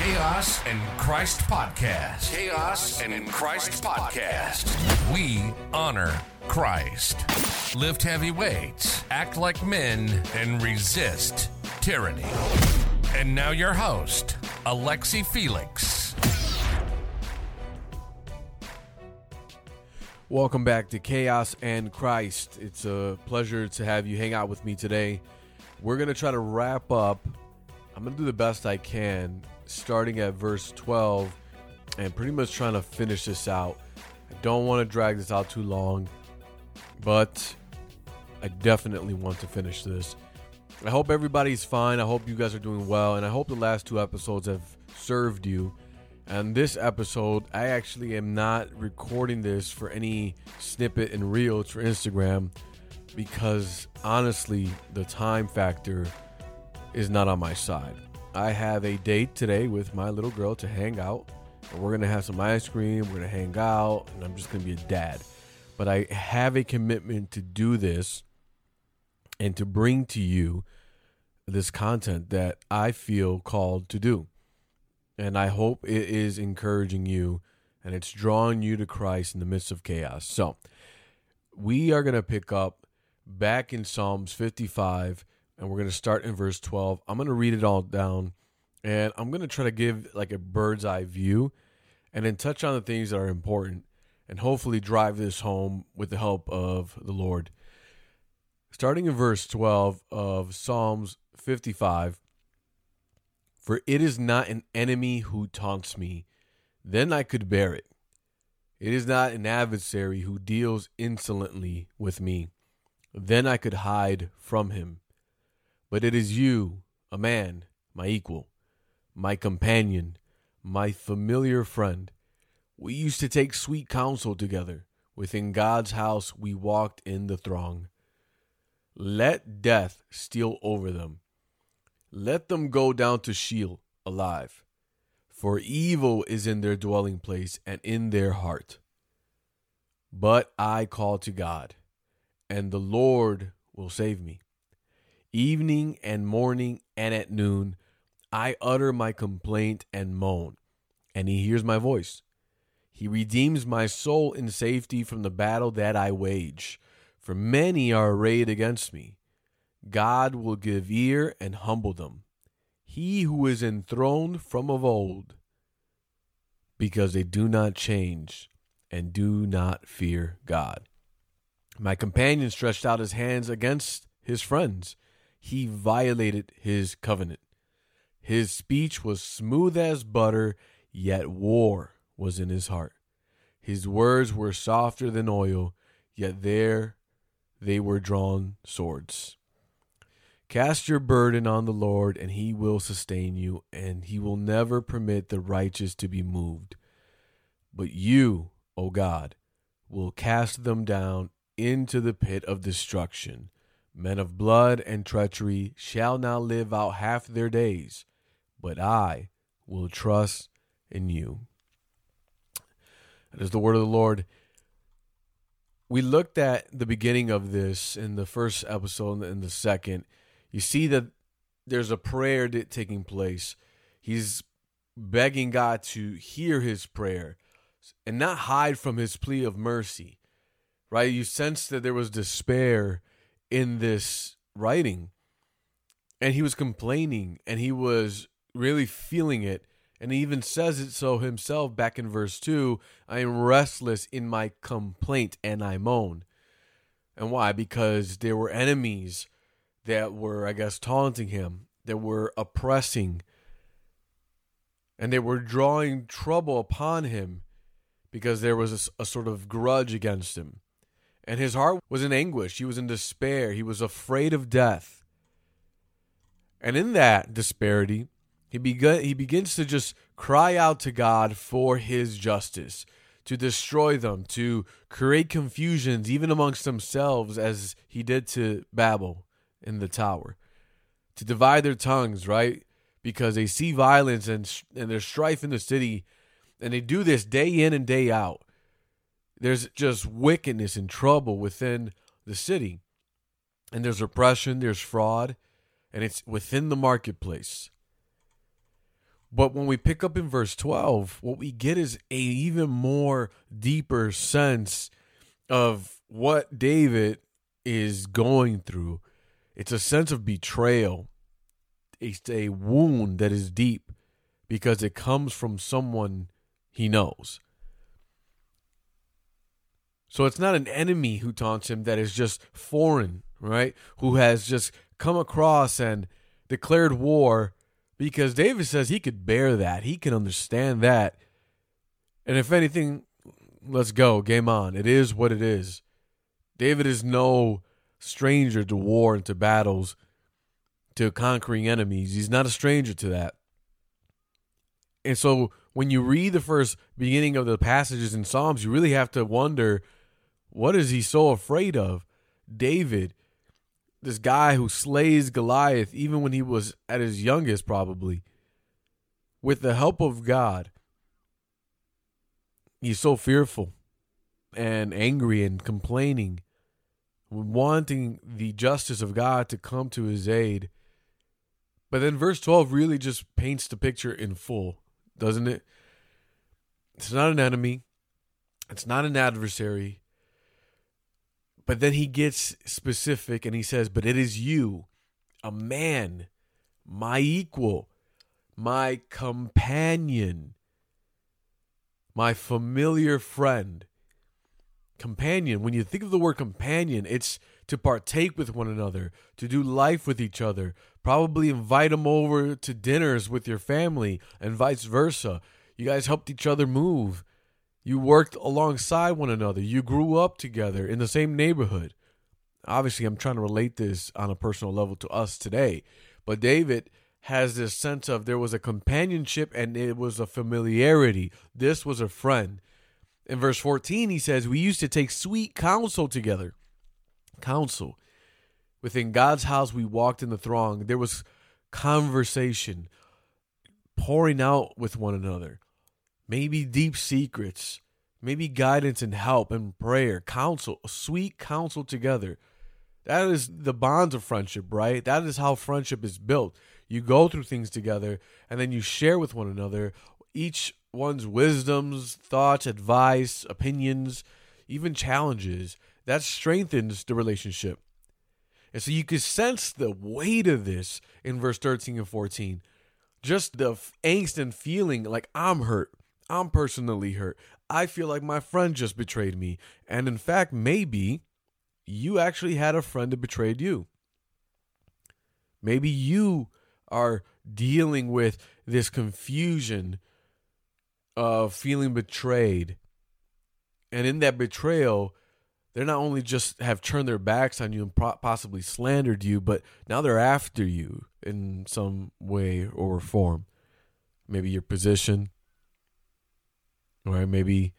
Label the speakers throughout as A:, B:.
A: Chaos and Christ Podcast. Chaos and Christ Podcast. We honor Christ. Lift heavy weights, act like men, and resist tyranny. And now your host, Alexsy Felix.
B: Welcome back to Chaos and Christ. It's a pleasure to have you hang out with me today. We're going to try to wrap up. I'm going to do the best I can, starting at verse 12 and pretty much trying to finish this out. I don't want to drag this out too long, but I definitely want to finish this. I hope everybody's fine. I hope you guys are doing well, and I hope the last two episodes have served you. And this episode, I actually am not recording this for any snippet and reels for Instagram because honestly, the time factor is not on my side. I have a date today with my little girl to hang out, and we're gonna have some ice cream, we're gonna hang out, and I'm just gonna be a dad. But I have a commitment to do this and to bring to you this content that I feel called to do. And I hope it is encouraging you and it's drawing you to Christ in the midst of chaos. So, we are going to pick up back in Psalms 55 and we're going to start in verse 12. I'm going to read it all down and I'm going to try to give like a bird's eye view and then touch on the things that are important and hopefully drive this home with the help of the Lord. Starting in verse 12 of Psalms 55 For it is not an enemy who taunts me, then I could bear it. It is not an adversary who deals insolently with me, then I could hide from him. But it is you, a man, my equal, my companion, my familiar friend. We used to take sweet counsel together. Within God's house we walked in the throng. Let death steal over them. Let them go down to Sheol alive. For evil is in their dwelling place and in their heart. But I call to God, and the Lord will save me. Evening and morning and at noon, I utter my complaint and moan, and he hears my voice. He redeems my soul in safety from the battle that I wage, for many are arrayed against me. God will give ear and humble them. He who is enthroned from of old, because they do not change and do not fear God. My companion stretched out his hands against his friends. He violated his covenant. His speech was smooth as butter, yet war was in his heart. His words were softer than oil, yet there they were drawn swords. Cast your burden on the Lord, and he will sustain you, and he will never permit the righteous to be moved. But you, O God, will cast them down into the pit of destruction. Men of blood and treachery shall not live out half their days, but I will trust in you. That is the word of the Lord. We looked at the beginning of this in the first episode and the second. You see that there's a prayer taking place. He's begging God to hear his prayer and not hide from his plea of mercy. Right? You sense that there was despair in this writing. And he was complaining and he was really feeling it. And he even says it so himself back in verse 2 I am restless in my complaint and I moan. And why? Because there were enemies that were, I guess, taunting him, that were oppressing, and they were drawing trouble upon him because there was a, a, sort of grudge against him. And his heart was in anguish. He was in despair. He was afraid of death. And in that disparity, he, begun, he begins to just cry out to God for his justice, to destroy them, to create confusions even amongst themselves, as he did to Babel in the tower, to divide their tongues, right? Because they see violence and, and there's strife in the city, and they do this day in and day out. There's just wickedness and trouble within the city. And there's oppression, there's fraud, and it's within the marketplace. But when we pick up in verse 12, what we get is a even more deeper sense of what David is going through. It's a sense of betrayal. It's a wound that is deep because it comes from someone he knows. So it's not an enemy who taunts him that is just foreign, right? Who has just come across and declared war because David says he could bear that. He can understand that. And if anything, let's go. Game on. It is what it is. David is no stranger to war and to battles, to conquering enemies. He's not a stranger to that. And so when you read the first beginning of the passages in Psalms, you really have to wonder what is he so afraid of? David, this guy who slays Goliath even when he was at his youngest, probably, with the help of God, he's so fearful and angry and complaining, wanting the justice of God to come to his aid. But then verse 12 really just paints the picture in full, doesn't it? It's not an enemy, it's not an adversary. But then he gets specific and he says, But it is you, a man, my equal, my companion, my familiar friend. Companion, when you think of the word companion, it's to partake with one another, to do life with each other, probably invite them over to dinners with your family, and vice versa. You guys helped each other move. You worked alongside one another. You grew up together in the same neighborhood. Obviously, I'm trying to relate this on a personal level to us today. But David has this sense of there was a companionship and it was a familiarity. This was a friend. In verse 14, he says, We used to take sweet counsel together. Counsel. Within God's house, we walked in the throng. There was conversation, pouring out with one another maybe deep secrets, maybe guidance and help and prayer, counsel, sweet counsel together. That is the bonds of friendship, right? That is how friendship is built. You go through things together and then you share with one another each one's wisdoms, thoughts, advice, opinions, even challenges. That strengthens the relationship. And so you can sense the weight of this in verse 13 and 14. Just the angst and feeling like I'm hurt. I'm personally hurt. I feel like my friend just betrayed me. And in fact, maybe you actually had a friend that betrayed you. Maybe you are dealing with this confusion of feeling betrayed. And in that betrayal, they're not only just have turned their backs on you and possibly slandered you, but now they're after you in some way or form. Maybe your position, or maybe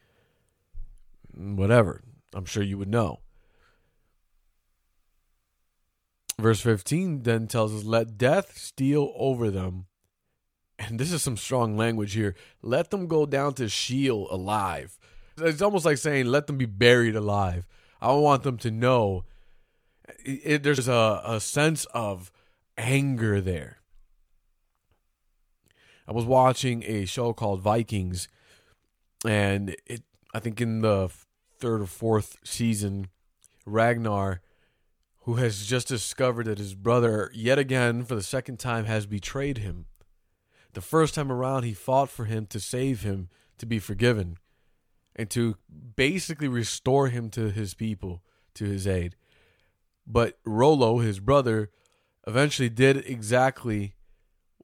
B: whatever. I'm sure you would know. Verse 15 then tells us, Let death steal over them. And this is some strong language here. Let them go down to Sheol alive. It's almost like saying, Let them be buried alive. I want them to know it, it, there's a, a sense of anger there. I was watching a show called Vikings and it I think in the third or fourth season, Ragnar, who has just discovered that his brother yet again for the second time has betrayed him. The first time around, he fought for him to save him to be forgiven and to basically restore him to his people, to his aid. But Rollo, his brother, eventually did exactly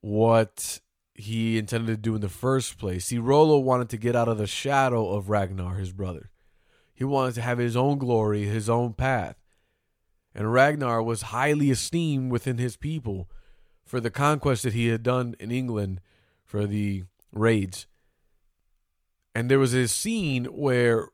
B: what he intended to do in the first place. See, Rollo wanted to get out of the shadow of Ragnar, his brother. He wanted to have his own glory, his own path. And Ragnar was highly esteemed within his people for the conquest that he had done in England for the raids. And there was a scene where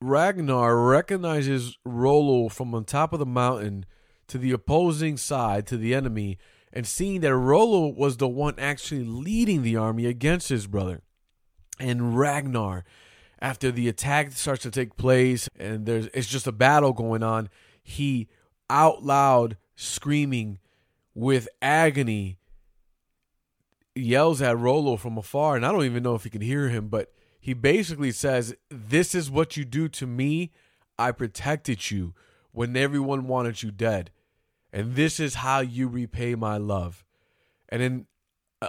B: Ragnar recognizes Rollo from on top of the mountain to the opposing side, to the enemy, and seeing that Rollo was the one actually leading the army against his brother. And Ragnar, after the attack starts to take place and there's it's just a battle going on, he out loud screaming with agony yells at Rollo from afar, and I don't even know if he can hear him, but he basically says, This is what you do to me. I protected you when everyone wanted you dead. And this is how you repay my love. And in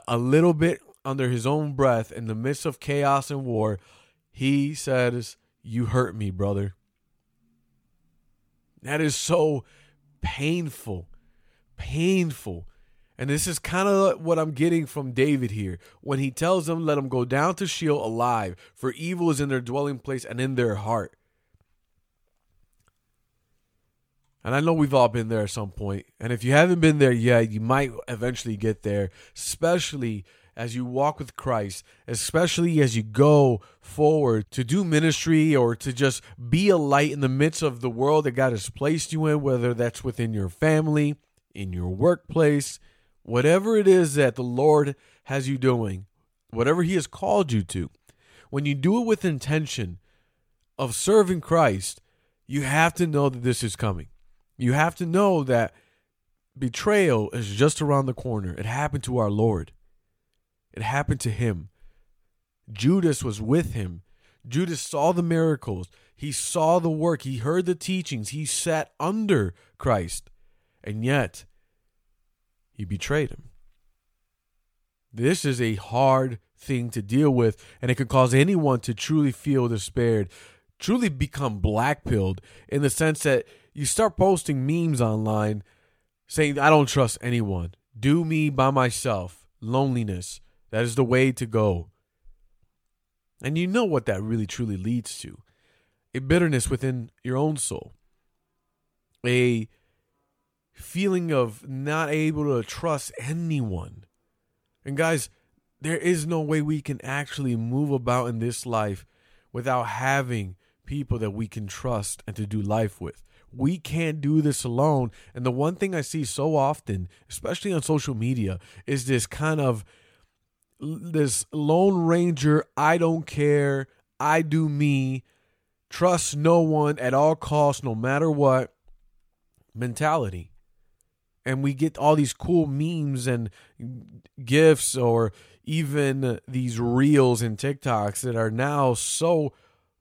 B: a little bit under his own breath, in the midst of chaos and war, he says, You hurt me, brother. That is so painful. Painful. And this is kind of what I'm getting from David here. When he tells them, let them go down to Sheol alive, for evil is in their dwelling place and in their heart. And I know we've all been there at some point. And if you haven't been there yet, you might eventually get there, especially as you walk with Christ, especially as you go forward to do ministry or to just be a light in the midst of the world that God has placed you in, whether that's within your family, in your workplace, whatever it is that the Lord has you doing, whatever He has called you to, when you do it with intention of serving Christ, you have to know that this is coming. You have to know that betrayal is just around the corner. It happened to our Lord, it happened to Him. Judas was with Him. Judas saw the miracles. He saw the work. He heard the teachings. He sat under Christ. And yet, he betrayed him. This is a hard thing to deal with, and it can cause anyone to truly feel despaired, truly become blackpilled in the sense that you start posting memes online saying, I don't trust anyone. Do me by myself. Loneliness. That is the way to go. And you know what that really truly leads to a bitterness within your own soul, a feeling of not able to trust anyone. And guys, there is no way we can actually move about in this life without having people that we can trust and to do life with. We can't do this alone. And the one thing I see so often, especially on social media, is this kind of this lone ranger, I don't care, I do me, trust no one at all costs, no matter what mentality and we get all these cool memes and gifts or even these reels and TikToks that are now so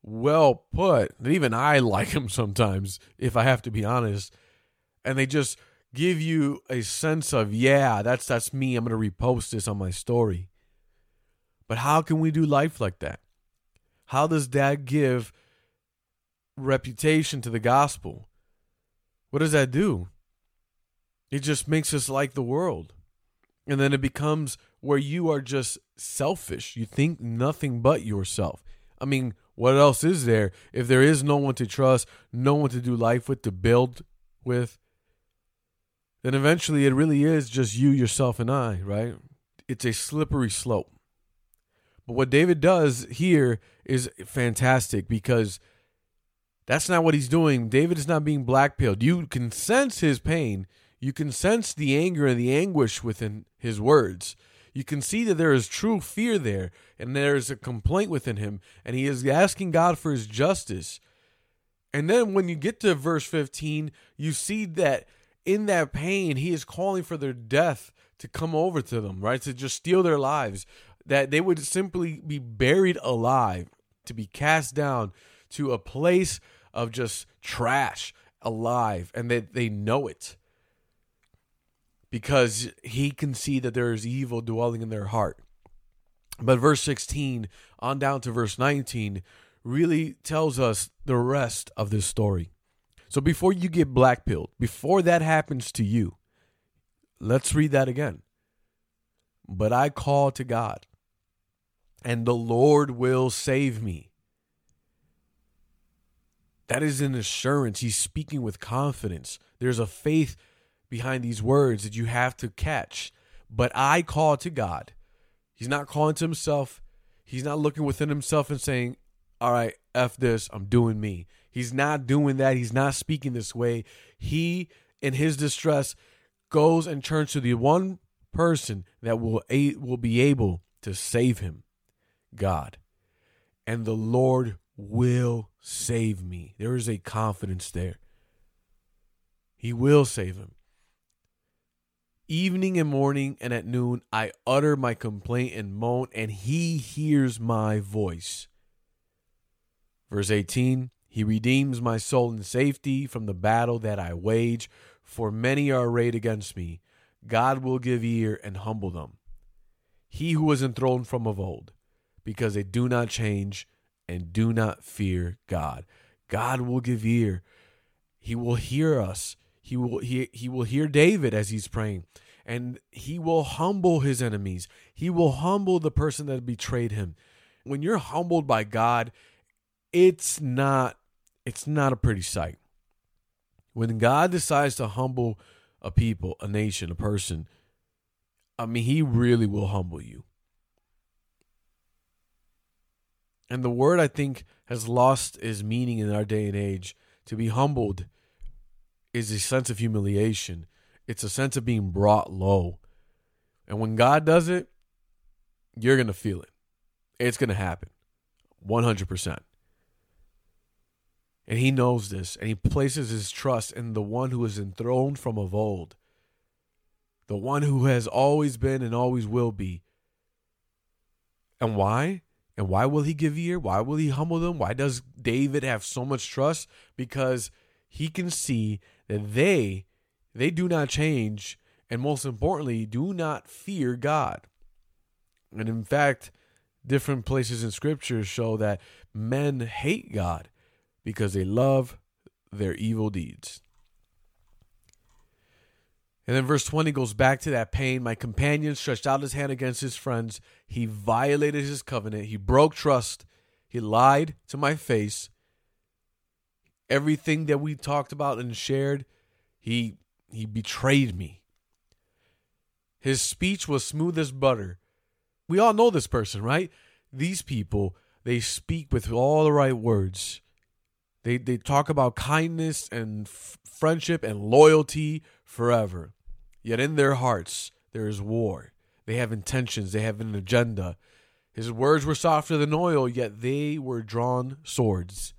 B: well put that even I like them sometimes, if I have to be honest. And they just give you a sense of, yeah, that's that's me. I'm gonna repost this on my story. But how can we do life like that? How does that give reputation to the gospel? What does that do? It just makes us like the world. And then it becomes where you are just selfish. You think nothing but yourself. I mean, what else is there if there is no one to trust, no one to do life with, to build with? Then eventually it really is just you, yourself, and I, right? It's a slippery slope. But what David does here is fantastic because that's not what he's doing. David is not being blackpilled. You can sense his pain you can sense the anger and the anguish within his words. You can see that there is true fear there, and there is a complaint within him, and he is asking God for his justice. And then when you get to verse 15, you see that in that pain, he is calling for their death to come over to them, right? To just steal their lives, that they would simply be buried alive, to be cast down to a place of just trash alive, and that they know it because he can see that there is evil dwelling in their heart. But verse 16 on down to verse 19 really tells us the rest of this story. So before you get blackpilled, before that happens to you, let's read that again. But I call to God, and the Lord will save me. That is an assurance. He's speaking with confidence. There's a faith behind these words that you have to catch. But I call to God. He's not calling to himself. He's not looking within himself and saying, All right, F this, I'm doing me. He's not doing that. He's not speaking this way. He, in his distress, goes and turns to the one person that will, will be able to save him God. And the Lord will save me. There is a confidence there. He will save him. Evening and morning and at noon, I utter my complaint and moan, and he hears my voice. Verse 18 He redeems my soul in safety from the battle that I wage, for many are arrayed against me. God will give ear and humble them. He who was enthroned from of old, because they do not change and do not fear God. God will give ear. He will hear us. He will he, he will hear David as he's praying. And he will humble his enemies. He will humble the person that betrayed him. When you're humbled by God, it's not it's not a pretty sight. When God decides to humble a people, a nation, a person, I mean, he really will humble you. And the word I think has lost its meaning in our day and age. To be humbled is a sense of humiliation. It's a sense of being brought low. And when God does it, you're going to feel it. It's going to happen. 100%. And he knows this, and he places his trust in the one who is enthroned from of old, the one who has always been and always will be. And why? And why will he give ear? Why will he humble them? Why does David have so much trust? Because he can see that they they do not change and most importantly do not fear God. And in fact, different places in scripture show that men hate God because they love their evil deeds. And then verse 20 goes back to that pain. My companion stretched out his hand against his friends. He violated his covenant. He broke trust. He lied to my face. Everything that we talked about and shared, he he betrayed me. His speech was smooth as butter. We all know this person, right? These people, they speak with all the right words. They they talk about kindness and f- friendship and loyalty forever. Yet in their hearts there is war. They have intentions, they have an agenda. His words were softer than oil, yet they were drawn swords.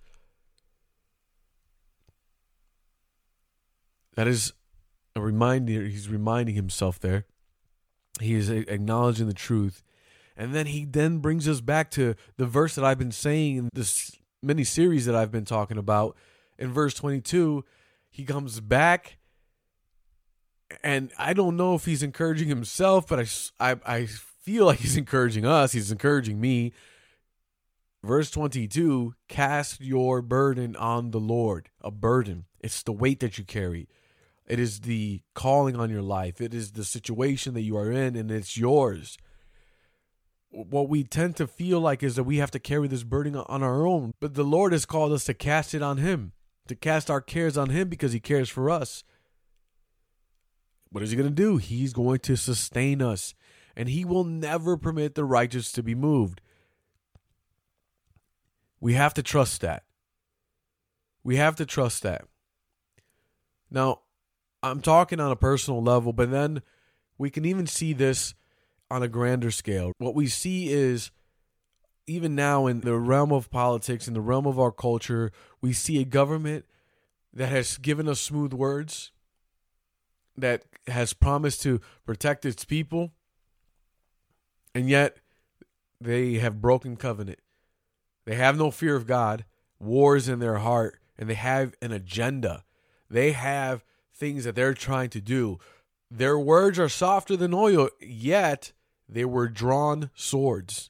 B: That is a reminder, he's reminding himself there. He is acknowledging the truth. And then he then brings us back to the verse that I've been saying in this mini series that I've been talking about. In verse 22, he comes back, and I don't know if he's encouraging himself, but I, I, I feel like he's encouraging us. He's encouraging me. Verse 22 Cast your burden on the Lord. A burden. It's the weight that you carry. It is the calling on your life. It is the situation that you are in, and it's yours what we tend to feel like is that we have to carry this burden on our own. But the Lord has called us to cast it on Him, to cast our cares on Him because He cares for us. What is He going to do? He's going to sustain us, and He will never permit the righteous to be moved. We have to trust that. We have to trust that. Now, I'm talking on a personal level, but then we can even see this on a grander scale. What we see is even now in the realm of politics, in the realm of our culture, we see a government that has given us smooth words, that has promised to protect its people, and yet they have broken covenant. They have no fear of God, wars in their heart, and they have an agenda. They have things that they're trying to do. Their words are softer than oil, yet they were drawn swords.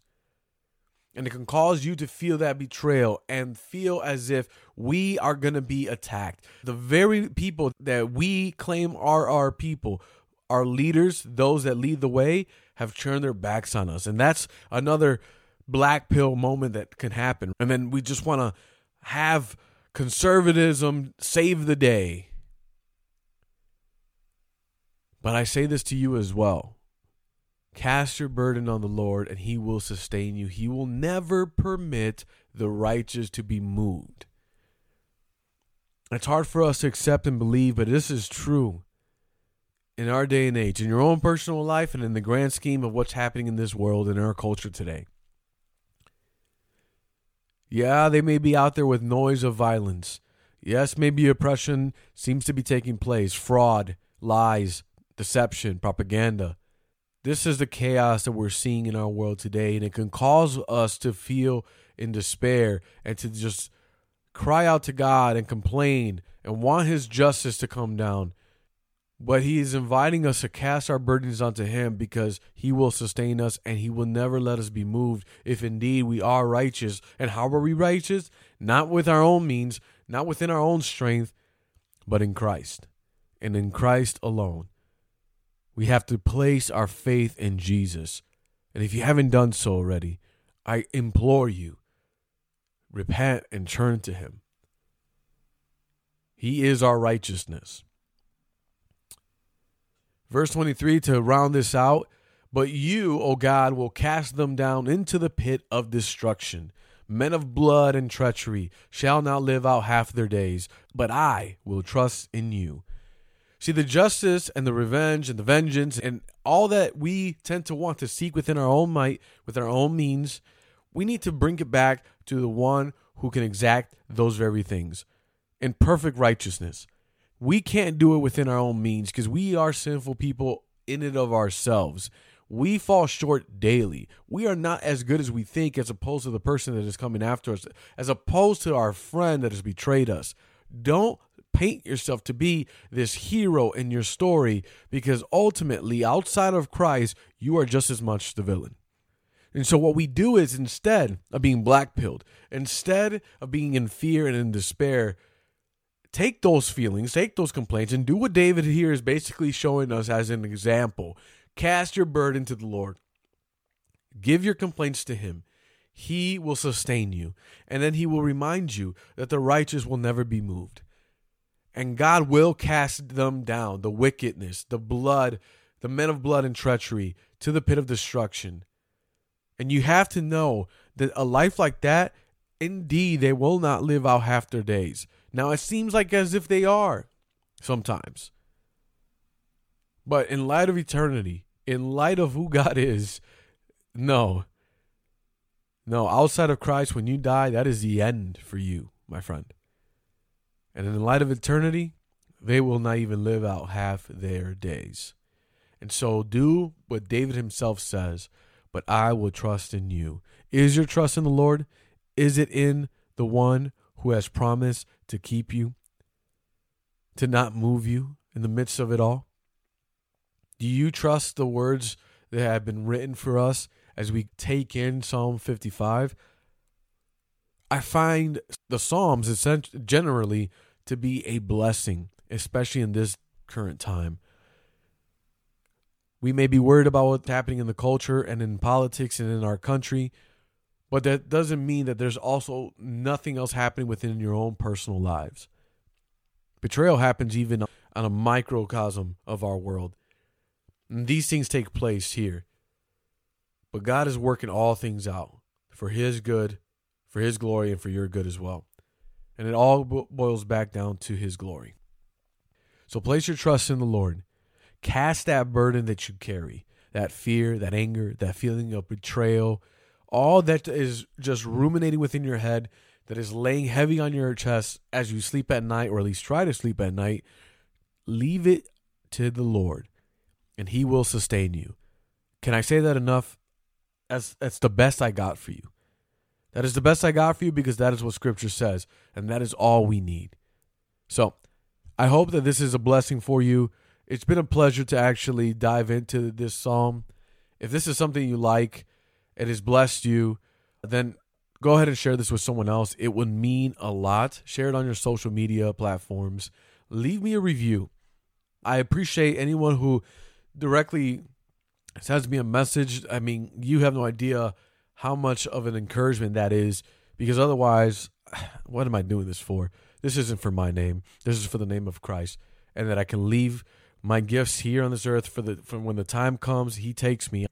B: And it can cause you to feel that betrayal and feel as if we are going to be attacked. The very people that we claim are our people, our leaders, those that lead the way, have turned their backs on us. And that's another black pill moment that can happen. And then we just want to have conservatism save the day. But I say this to you as well Cast your burden on the Lord, and he will sustain you. He will never permit the righteous to be moved. It's hard for us to accept and believe, but this is true in our day and age, in your own personal life, and in the grand scheme of what's happening in this world, and our culture today. Yeah, they may be out there with noise of violence. Yes, maybe oppression seems to be taking place, fraud, lies, deception, propaganda. This is the chaos that we're seeing in our world today, and it can cause us to feel in despair and to just cry out to God and complain and want His justice to come down. But He is inviting us to cast our burdens onto Him because He will sustain us and He will never let us be moved if indeed we are righteous. And how are we righteous? Not with our own means, not within our own strength, but in Christ and in Christ alone. We have to place our faith in Jesus. And if you haven't done so already, I implore you, repent and turn to Him. He is our righteousness. Verse 23 to round this out, but you, O God, will cast them down into the pit of destruction. Men of blood and treachery shall not live out half their days, but I will trust in you. See, the justice and the revenge and the vengeance and all that we tend to want to seek within our own might, with our own means, we need to bring it back to the one who can exact those very things in perfect righteousness. We can't do it within our own means because we are sinful people in and of ourselves. We fall short daily. We are not as good as we think, as opposed to the person that is coming after us, as opposed to our friend that has betrayed us. Don't paint yourself to be this hero in your story because ultimately, outside of Christ, you are just as much the villain. And so, what we do is instead of being blackpilled, instead of being in fear and in despair, take those feelings, take those complaints, and do what David here is basically showing us as an example. Cast your burden to the Lord, give your complaints to Him. He will sustain you, and then He will remind you that the righteous will never be moved. And God will cast them down, the wickedness, the blood, the men of blood and treachery, to the pit of destruction. And you have to know that a life like that, indeed, they will not live out half their days. Now, it seems like as if they are sometimes. But in light of eternity, in light of who God is, no. No, outside of Christ, when you die, that is the end for you, my friend. And in the light of eternity, they will not even live out half their days. And so do what David himself says, but I will trust in you. Is your trust in the Lord? Is it in the one who has promised to keep you, to not move you in the midst of it all? Do you trust the words that have been written for us as we take in Psalm 55? I find the Psalms generally to be a blessing, especially in this current time. We may be worried about what's happening in the culture and in politics and in our country, but that doesn't mean that there's also nothing else happening within your own personal lives. Betrayal happens even on a microcosm of our world. And these things take place here. But God is working all things out for His good, for His glory, and for your good as well. And it all boils back down to His glory. So place your trust in the Lord. Cast that burden that you carry, that fear, that anger, that feeling of betrayal, all that is just ruminating within your head, that is laying heavy on your chest as you sleep at night, or at least try to sleep at night, leave it to the Lord, and He will sustain you. Can I say that enough? That's that's the best I got for you. That is the best I got for you because that is what Scripture says, and that is all we need. So, I hope that this is a blessing for you. It's been a pleasure to actually dive into this psalm. If this is something you like, it has blessed you, then go ahead and share this with someone else. It would mean a lot. Share it on your social media platforms. Leave me a review. I appreciate anyone who directly sends me a message. I mean, you have no idea how much of an encouragement that is because otherwise, what am I doing this for? This isn't for my name. This is for the name of Christ, and that I can leave my gifts here on this earth for the for when the time comes. He takes me.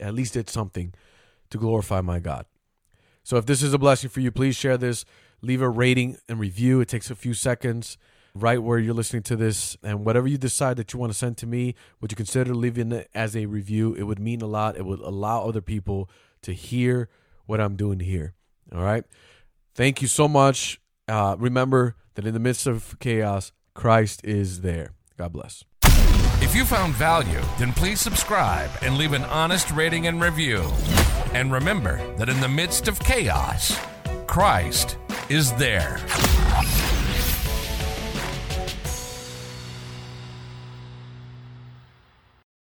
B: At least it's something to glorify my God. So if this is a blessing for you, please share this. Leave a rating and review. It takes a few seconds right where you're listening to this. And whatever you decide that you want to send to me, would you consider leaving it as a review? It would mean a lot. It would allow other people to hear what I'm doing here. All right. Thank you so much. Uh, remember that in the midst of chaos, Christ is there. God bless.
A: If you found value, then please subscribe and leave an honest rating and review. And remember that in the midst of chaos, Christ is there.